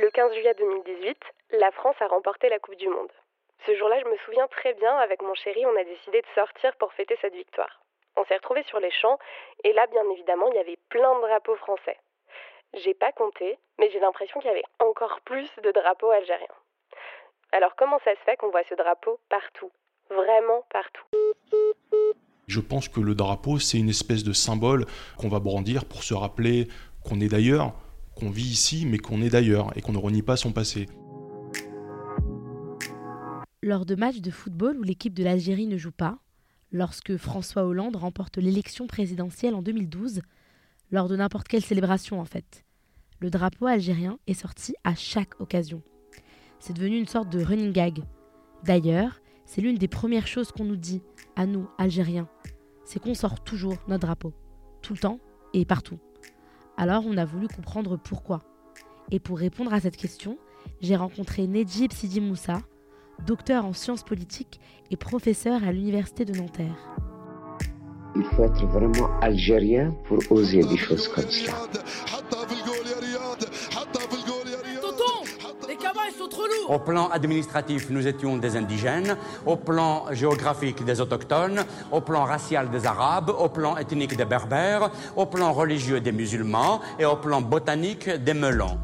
Le 15 juillet 2018, la France a remporté la Coupe du Monde. Ce jour-là, je me souviens très bien, avec mon chéri, on a décidé de sortir pour fêter cette victoire. On s'est retrouvés sur les champs, et là, bien évidemment, il y avait plein de drapeaux français. J'ai pas compté, mais j'ai l'impression qu'il y avait encore plus de drapeaux algériens. Alors comment ça se fait qu'on voit ce drapeau partout? Vraiment partout Je pense que le drapeau, c'est une espèce de symbole qu'on va brandir pour se rappeler qu'on est d'ailleurs, qu'on vit ici, mais qu'on est d'ailleurs, et qu'on ne renie pas son passé. Lors de matchs de football où l'équipe de l'Algérie ne joue pas, lorsque François Hollande remporte l'élection présidentielle en 2012, lors de n'importe quelle célébration en fait, le drapeau algérien est sorti à chaque occasion. C'est devenu une sorte de running gag. D'ailleurs, c'est l'une des premières choses qu'on nous dit, à nous, Algériens, c'est qu'on sort toujours notre drapeau, tout le temps et partout. Alors on a voulu comprendre pourquoi. Et pour répondre à cette question, j'ai rencontré Nedjib Sidi Moussa, docteur en sciences politiques et professeur à l'université de Nanterre. Il faut être vraiment algérien pour oser des choses comme ça. Au plan administratif, nous étions des indigènes. Au plan géographique, des autochtones. Au plan racial, des arabes. Au plan ethnique, des berbères. Au plan religieux, des musulmans. Et au plan botanique, des melons.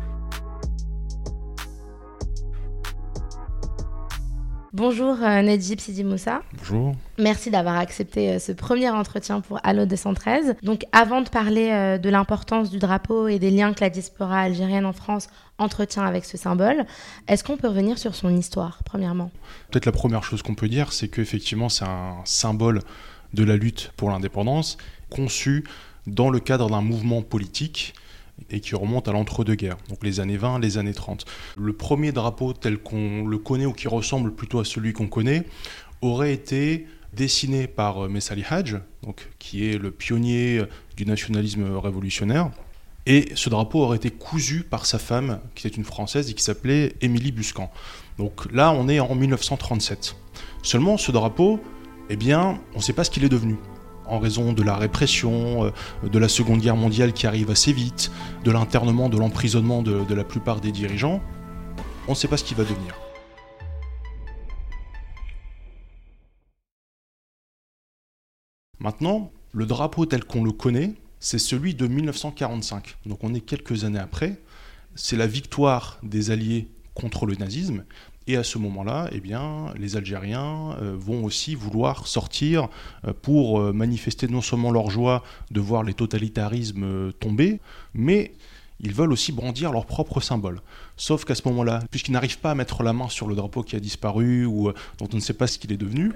Bonjour euh, Nedjib Sidi Moussa. Bonjour. Merci d'avoir accepté euh, ce premier entretien pour Allo 213. Donc avant de parler euh, de l'importance du drapeau et des liens que la diaspora algérienne en France entretient avec ce symbole, est-ce qu'on peut revenir sur son histoire premièrement? Peut-être la première chose qu'on peut dire, c'est qu'effectivement c'est un symbole de la lutte pour l'indépendance conçu dans le cadre d'un mouvement politique et qui remonte à l'entre-deux-guerres, donc les années 20, les années 30. Le premier drapeau tel qu'on le connaît ou qui ressemble plutôt à celui qu'on connaît aurait été dessiné par euh, Messali Hadj, donc, qui est le pionnier du nationalisme révolutionnaire. Et ce drapeau aurait été cousu par sa femme, qui était une Française et qui s'appelait Émilie Buscan. Donc là, on est en 1937. Seulement, ce drapeau, eh bien, on ne sait pas ce qu'il est devenu en raison de la répression, euh, de la Seconde Guerre mondiale qui arrive assez vite, de l'internement, de l'emprisonnement de, la plupart des dirigeants, on ne sait pas ce qui va devenir. Maintenant, le drapeau tel qu'on le connaît, c'est celui de 1945. Donc on est quelques années après. C'est la victoire des Alliés contre le nazisme. Et à ce moment-là, eh bien, les Algériens euh, vont aussi vouloir sortir euh, pour euh, manifester non seulement leur joie de voir les totalitarismes tomber, mais ils veulent aussi brandir leur propre symbole. Sauf qu'à ce moment-là, puisqu'ils n'arrivent pas à mettre la main sur le drapeau qui a disparu ou dont on ne sait pas ce qu'il est devenu,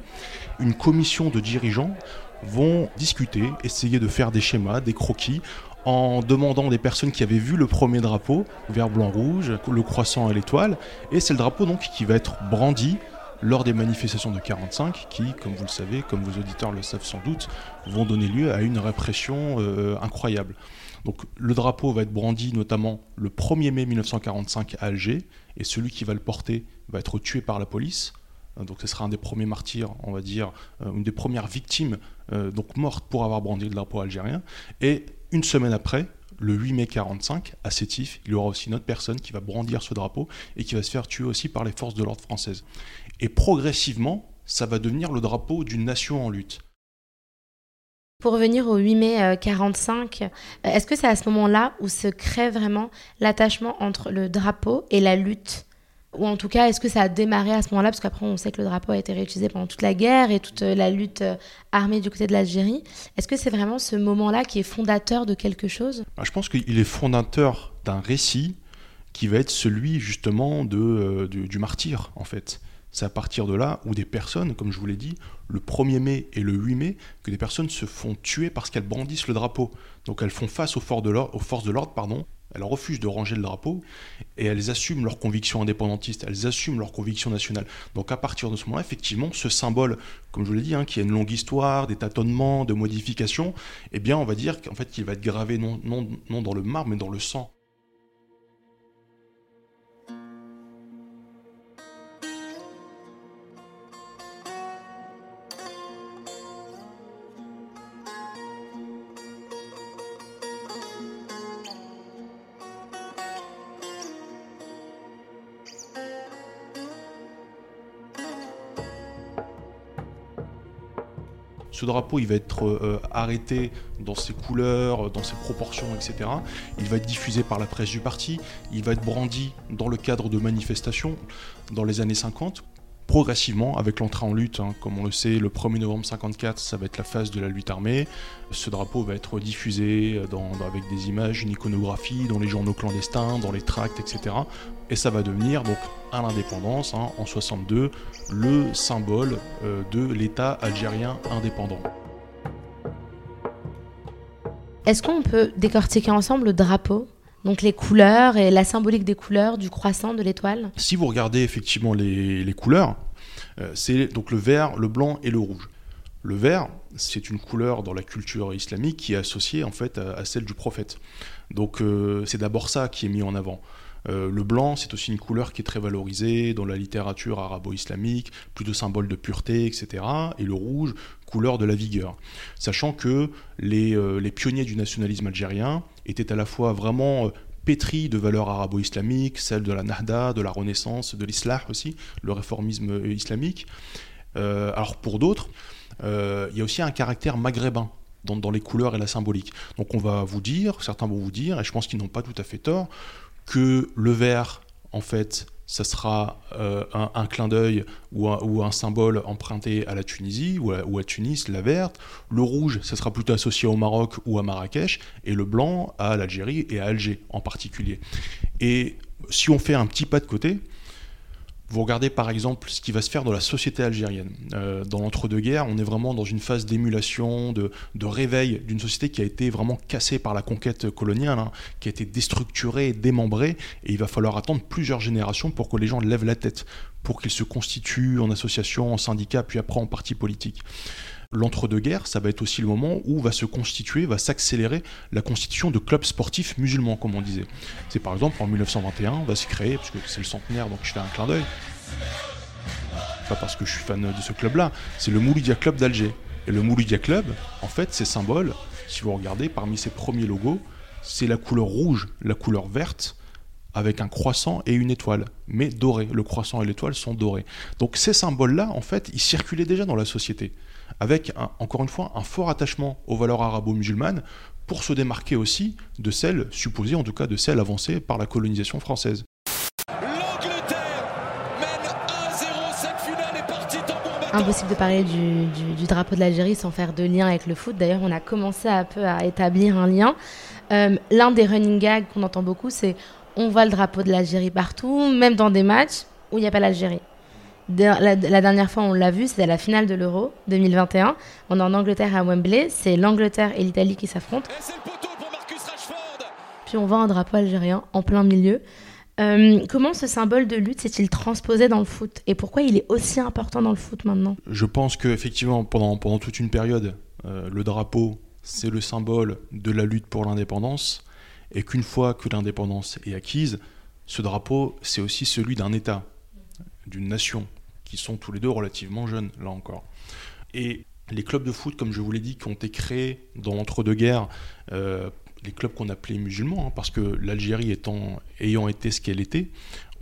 une commission de dirigeants vont discuter, essayer de faire des schémas, des croquis, en demandant des personnes qui avaient vu le premier drapeau, vert, blanc, rouge, le croissant et l'étoile. Et c'est le drapeau donc qui va être brandi lors des manifestations de 45 qui, comme vous le savez, comme vos auditeurs le savent sans doute, vont donner lieu à une répression euh, incroyable. Donc le drapeau va être brandi notamment le 1er mai 1945 à Alger et celui qui va le porter va être tué par la police. Donc ce sera un des premiers martyrs, on va dire, euh, une des premières victimes euh, donc mortes pour avoir brandi le drapeau algérien. Et une semaine après, le 8 mai 45, à Sétif, il y aura aussi une autre personne qui va brandir ce drapeau et qui va se faire tuer aussi par les forces de l'ordre françaises. Et progressivement, ça va devenir le drapeau d'une nation en lutte. Pour revenir au 8 mai 45, euh, est-ce que c'est à ce moment-là où se crée vraiment l'attachement entre le drapeau et la lutte? Ou en tout cas, est-ce que ça a démarré à ce moment-là? Parce qu'après, on sait que le drapeau a été réutilisé pendant toute la guerre et toute euh, la lutte euh, armée du côté de l'Algérie. Est-ce que c'est vraiment ce moment-là qui est fondateur de quelque chose? Bah, Je pense qu'il est fondateur d'un récit qui va être celui justement de, euh, du, martyr, en fait. C'est à partir de là où des personnes, comme je vous l'ai dit, le 1er mai et le 8 mai, que des personnes se font tuer parce qu'elles brandissent le drapeau. Donc elles font face aux forces de l'ordre, pardon, elles refusent de ranger le drapeau et elles assument leurs convictions indépendantistes, elles assument leurs convictions nationales. Donc à partir de ce moment-là, effectivement, ce symbole, comme je vous l'ai dit, hein, qui a une longue histoire, des tâtonnements, de modifications, eh bien on va dire qu'en fait qu'il va être gravé non dans le marbre mais dans le sang. Ce drapeau, il va être euh, arrêté dans ses couleurs, dans ses proportions, etc. Il va être diffusé par la presse du parti. Il va être brandi dans le cadre de manifestations dans les années 50 progressivement avec l'entrée en lutte. Hein. Comme on le sait, le 1er novembre 54, ça va être la phase de la lutte armée. Ce drapeau va être diffusé avec des images, une iconographie dans les journaux clandestins, dans les tracts, etc. Et ça va devenir donc à l'indépendance, hein, en 62, le symbole euh, de l'État algérien indépendant. Est-ce qu'on peut décortiquer ensemble le drapeau? Donc les couleurs et la symbolique des couleurs du croissant de l'étoile Si vous regardez effectivement les, couleurs, euh, c'est donc le vert, le blanc et le rouge. Le vert, c'est une couleur dans la culture islamique qui est associée en fait à, celle du prophète. Donc euh, c'est d'abord ça qui est mis en avant. Euh, le blanc, c'est aussi une couleur qui est très valorisée dans la littérature arabo-islamique, plus de symbole de pureté, etc. Et le rouge, couleur de la vigueur. Sachant que les, les pionniers du nationalisme algérien étaient à la fois vraiment euh, pétris de valeurs arabo-islamiques, celles de la Nahda, de la Renaissance, de l'Islah aussi, le réformisme euh, islamique. Euh, alors pour d'autres, il y a aussi un caractère maghrébin dans, dans, les couleurs et la symbolique. Donc on va vous dire, certains vont vous dire, et je pense qu'ils n'ont pas tout à fait tort, que le vert, en fait, ça sera euh, un, clin d'œil ou, un, symbole emprunté à la Tunisie ou à, Tunis, la verte. Le rouge, ça sera plutôt associé au Maroc ou à Marrakech. Et le blanc à l'Algérie et à Alger en particulier. Et si on fait un petit pas de côté, vous regardez par exemple ce qui va se faire dans la société algérienne. Euh, dans l'entre-deux-guerres, on est vraiment dans une phase d'émulation, de, réveil d'une société qui a été vraiment cassée par la conquête coloniale, hein, qui a été déstructurée, démembrée, et il va falloir attendre plusieurs générations pour que les gens lèvent la tête, pour qu'ils se constituent en association, en syndicat, puis après en parti politique. L'entre-deux-guerres, ça va être aussi le moment où va se constituer, va s'accélérer la constitution de clubs sportifs musulmans, comme on disait. C'est par exemple en 1921, va se créer, parce que c'est le centenaire, donc je fais un clin d'œil. Pas parce que je suis fan de ce club-là, c'est le Moulidia Club d'Alger. Et le Moulidia Club, en fait, ses symboles, si vous regardez, parmi ses premiers logos, c'est la couleur rouge, la couleur verte, avec un croissant et une étoile, mais doré. Le croissant et l'étoile sont dorés. Donc ces symboles-là, en fait, ils circulaient déjà dans la société avec, encore une fois, un fort attachement aux valeurs arabo-musulmanes pour se démarquer aussi de celles supposées, en tout cas de celles avancées par la colonisation française. Impossible de parler du, drapeau de l'Algérie sans faire de lien avec le foot. D'ailleurs, on a commencé un peu à établir un lien. Euh, l'un des running gags qu'on entend beaucoup, c'est on voit le drapeau de l'Algérie partout, même dans des matchs où il n'y a pas l'Algérie. La, dernière fois, on l'a vu, à la finale de l'Euro 2021. On est en Angleterre à Wembley. C'est l'Angleterre et l'Italie qui s'affrontent. Puis on voit un drapeau algérien en plein milieu. Euh, comment ce symbole de lutte s'est-il transposé dans le foot? Et pourquoi il est aussi important dans le foot maintenant? Je pense qu'effectivement, pendant, pendant toute une période, euh, le drapeau, c'est le symbole de la lutte pour l'indépendance. Et qu'une fois que l'indépendance est acquise, ce drapeau, c'est aussi celui d'un État, d'une nation qui sont tous les deux relativement jeunes, là encore. Et les clubs de foot, comme je vous l'ai dit, qui ont été créés dans l'entre-deux-guerres, euh, les clubs qu'on appelait musulmans, hein, parce que l'Algérie ayant été ce qu'elle était,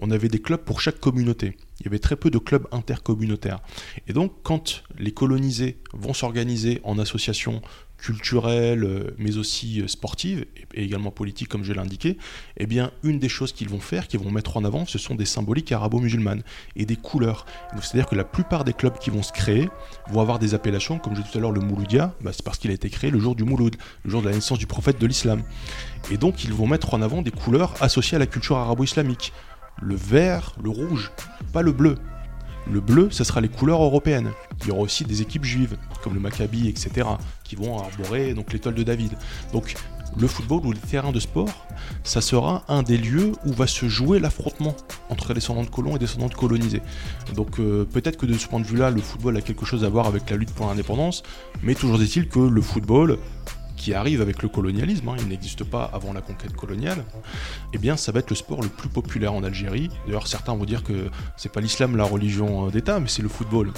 on avait des clubs pour chaque communauté. Il y avait très peu de clubs intercommunautaires. Et donc, quand les colonisés vont s'organiser en associations culturelles, euh, mais aussi euh, sportives, et également politiques, comme je l'ai indiqué, eh bien, une des choses qu'ils vont faire, qu'ils vont mettre en avant, ce sont des symboliques arabo-musulmanes et des couleurs. C'est-à-dire que la plupart des clubs qui vont se créer vont avoir des appellations, comme je disais tout à l'heure, le Mouloudia, bah, c'est parce qu'il a été créé le jour du Mouloud, le jour de la naissance du prophète de l'islam. Et donc, ils vont mettre en avant des couleurs associées à la culture arabo-islamique. Le vert, le rouge, pas le bleu. Le bleu, ce sera les couleurs européennes. Il y aura aussi des équipes juives, comme le Maccabi, etc., qui vont arborer l'étoile de David. Donc le football ou les terrains de sport, ça sera un des lieux où va se jouer l'affrontement entre descendants de colons et descendants de colonisés. Donc euh, peut-être que de ce point de vue-là, le football a quelque chose à voir avec la lutte pour l'indépendance, mais toujours est-il que le football arrive avec le colonialisme, hein, il n'existe pas avant la conquête coloniale, eh bien ça va être le sport le plus populaire en Algérie. D'ailleurs certains vont dire que c'est pas l'islam la religion euh, d'État, mais c'est le football.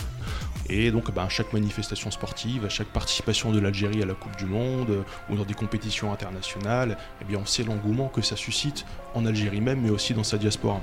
Et donc bah, à chaque manifestation sportive, à chaque participation de l'Algérie à la Coupe du Monde euh, ou dans des compétitions internationales, eh bien on sait l'engouement que ça suscite en Algérie même, mais aussi dans sa diaspora.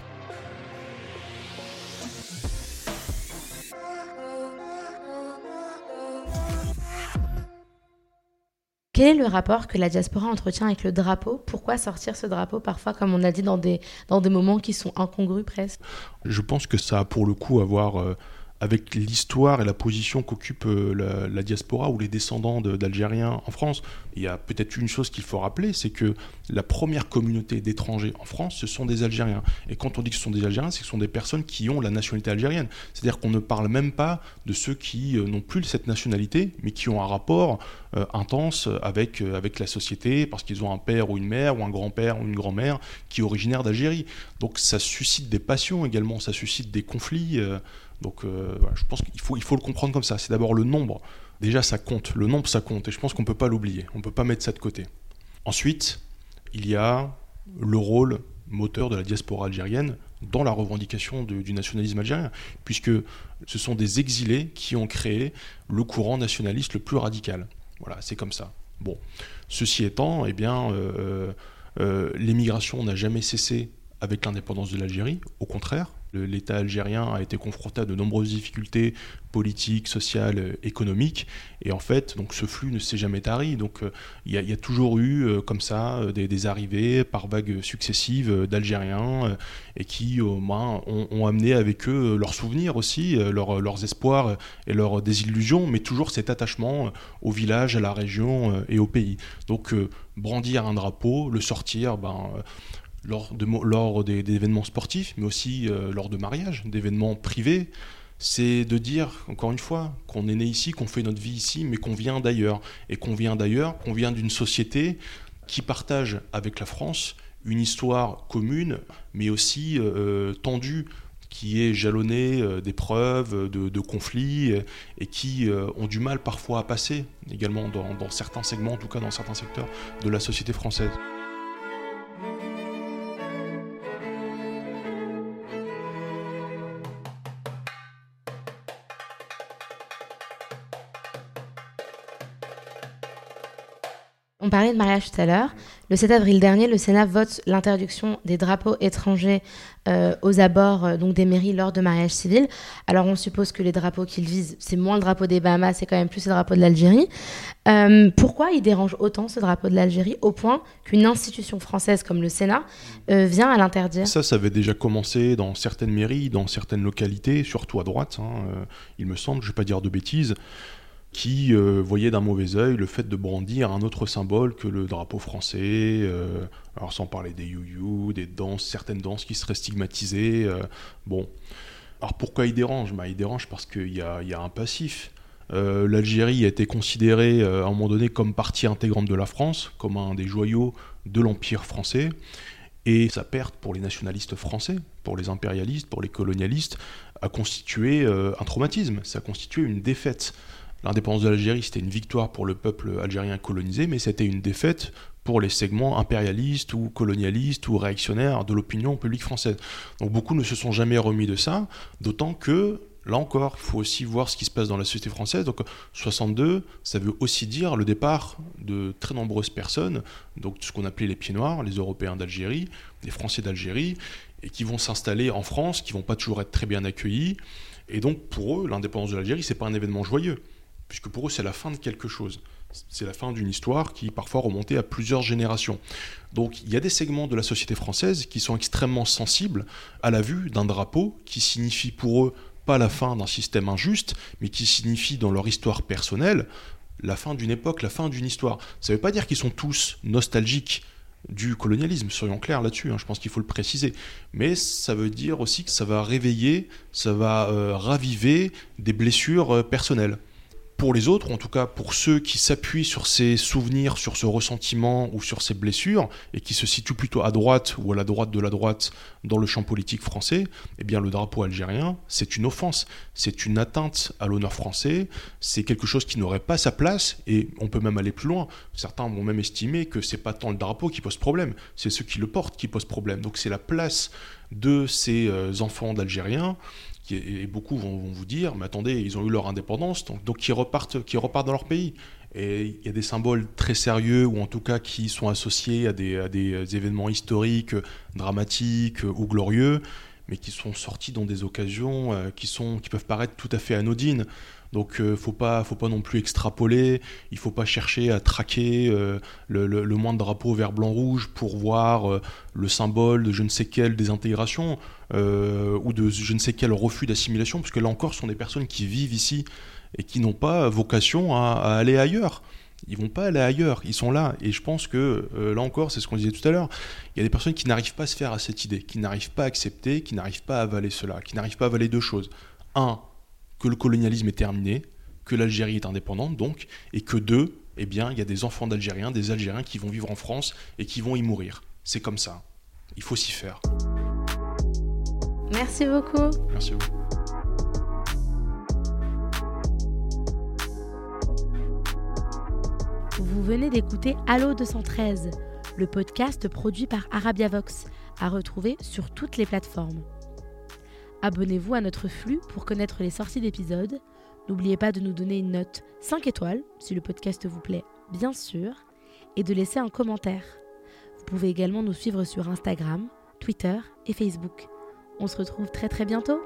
Quel est le rapport que la diaspora entretient avec le drapeau? Pourquoi sortir ce drapeau parfois, comme on a dit, dans des, moments qui sont incongrus presque? Je pense que ça a pour le coup à voir euh, avec l'histoire et la position qu'occupe euh, la, diaspora ou les descendants d'Algériens en France. Il y a peut-être une chose qu'il faut rappeler, c'est que la première communauté d'étrangers en France, ce sont des Algériens. Et quand on dit que ce sont des Algériens, c'est que ce sont des personnes qui ont la nationalité algérienne. C'est-à-dire qu'on ne parle même pas de ceux qui euh, n'ont plus cette nationalité, mais qui ont un rapport euh, intense avec, avec la société, parce qu'ils ont un père ou une mère, ou un grand-père ou une grand-mère qui est originaire d'Algérie. Donc ça suscite des passions également, ça suscite des conflits. Donc euh, je pense qu'il faut, le comprendre comme ça. C'est d'abord le nombre. Déjà, ça compte. Le nombre, ça compte. Et je pense qu'on ne peut pas l'oublier. On ne peut pas mettre ça de côté. Ensuite, il y a le rôle moteur de la diaspora algérienne dans la revendication du nationalisme algérien, puisque ce sont des exilés qui ont créé le courant nationaliste le plus radical. Voilà, c'est comme ça. Bon, ceci étant, eh bien, euh, euh, l'émigration n'a jamais cessé avec l'indépendance de l'Algérie, au contraire, l'État algérien a été confronté à de nombreuses difficultés politiques, sociales, économiques, et en fait, donc ce flux ne s'est jamais tari. Donc euh, il y, a toujours eu euh, comme ça euh, des, arrivées par vagues successives d'Algériens et qui moins ont, amené avec eux leurs souvenirs aussi, leurs espoirs et leurs désillusions, mais toujours cet attachement au village, à la région et au pays. Donc brandir un drapeau, le sortir, ben lors, de, lors des, événements sportifs, mais aussi euh, lors de mariages, d'événements privés, c'est de dire, encore une fois, qu'on est né ici, qu'on fait notre vie ici, mais qu'on vient d'ailleurs. Et qu'on vient d'ailleurs, qu'on vient d'une société qui partage avec la France une histoire commune, mais aussi euh, tendue, qui est jalonnée euh, d'épreuves, de, conflits, et qui ont du mal parfois à passer, également dans certains segments, en tout cas dans certains secteurs de la société française. On parlait de mariage tout à l'heure. Le 7 avril dernier, le Sénat vote l'interdiction des drapeaux étrangers euh, aux abords euh, donc des mairies lors de mariages civils. Alors on suppose que les drapeaux qu'ils visent, c'est moins le drapeau des Bahamas, c'est quand même plus le drapeau de l'Algérie. Euh, pourquoi il dérange autant ce drapeau de l'Algérie au point qu'une institution française comme le Sénat vient à l'interdire? Ça, ça avait déjà commencé dans certaines mairies, dans certaines localités, surtout à droite, hein, il me semble, je ne vais pas dire de bêtises qui euh, voyait d'un mauvais œil le fait de brandir un autre symbole que le drapeau français, euh, alors sans parler des you des danses, certaines danses qui seraient stigmatisées. Euh, bon. Alors pourquoi il dérange? Bah, Il dérange parce qu'il y, y a, un passif. L'Algérie a été considérée à un moment donné comme partie intégrante de la France, comme un des joyaux de l'Empire français. Et sa perte pour les nationalistes français, pour les impérialistes, pour les colonialistes, a constitué un traumatisme, ça a constitué une défaite. L'indépendance de l'Algérie, c'était une victoire pour le peuple algérien colonisé, mais c'était une défaite pour les segments impérialistes ou colonialistes ou réactionnaires de l'opinion publique française. Donc beaucoup ne se sont jamais remis de ça, d'autant que là encore, il faut aussi voir ce qui se passe dans la société française. Donc 62, ça veut aussi dire le départ de très nombreuses personnes, donc ce qu'on appelait les pieds noirs, les Européens d'Algérie, les Français d'Algérie, et qui vont s'installer en France, qui vont pas toujours être très bien accueillis. Et donc pour eux, l'indépendance de l'Algérie, c'est pas un événement joyeux puisque pour eux c'est la fin de quelque chose. C'est la fin d'une histoire qui parfois remontait à plusieurs générations. Donc il y a des segments de la société française qui sont extrêmement sensibles à la vue d'un drapeau qui signifie pour eux pas la fin d'un système injuste, mais qui signifie dans leur histoire personnelle la fin d'une époque, la fin d'une histoire. Ça ne veut pas dire qu'ils sont tous nostalgiques du colonialisme, soyons clairs là-dessus, hein, je pense qu'il faut le préciser. Mais ça veut dire aussi que ça va réveiller, ça va euh, raviver des blessures euh, personnelles pour les autres, ou en tout cas pour ceux qui s'appuient sur ces souvenirs, sur ce ressentiment ou sur ces blessures, et qui se situent plutôt à droite ou à la droite de la droite dans le champ politique français, eh bien le drapeau algérien, c'est une offense, c'est une atteinte à l'honneur français, c'est quelque chose qui n'aurait pas sa place, et on peut même aller plus loin. Certains vont même estimer que c'est pas tant le drapeau qui pose problème, c'est ceux qui le portent qui posent problème. Donc c'est la place de ces euh, enfants d'Algériens et beaucoup vont, vous dire, mais attendez, ils ont eu leur indépendance, donc, donc ils, repartent, qui repartent dans leur pays. Et il y a des symboles très sérieux, ou en tout cas qui sont associés à des, à des événements historiques, dramatiques ou glorieux, mais qui sont sortis dans des occasions euh, qui, sont, qui peuvent paraître tout à fait anodines. Donc euh, faut pas, faut pas non plus extrapoler. Il faut pas chercher à traquer euh, le, le, le, moindre drapeau vert blanc rouge pour voir euh, le symbole de je ne sais quelle désintégration euh, ou de je ne sais quel refus d'assimilation, parce que là encore, ce sont des personnes qui vivent ici et qui n'ont pas vocation à, aller ailleurs. Ils vont pas aller ailleurs, ils sont là. Et je pense que là encore, c'est ce qu'on disait tout à l'heure, il y a des personnes qui n'arrivent pas à se faire à cette idée, qui n'arrivent pas à accepter, qui n'arrivent pas à avaler cela, qui n'arrivent pas à avaler deux choses. Un, que le colonialisme est terminé, que l'Algérie est indépendante donc, et que deux, eh bien, il y a des enfants d'Algériens, des Algériens qui vont vivre en France et qui vont y mourir. C'est comme ça. Il faut s'y faire. Merci beaucoup. Merci à vous. Vous venez d'écouter Allo 213, le podcast produit par Arabiavox, à retrouver sur toutes les plateformes. Abonnez-vous à notre flux pour connaître les sorties d'épisodes. N'oubliez pas de nous donner une note 5 étoiles si le podcast vous plaît, bien sûr, et de laisser un commentaire. Vous pouvez également nous suivre sur Instagram, Twitter et Facebook. On se retrouve très très bientôt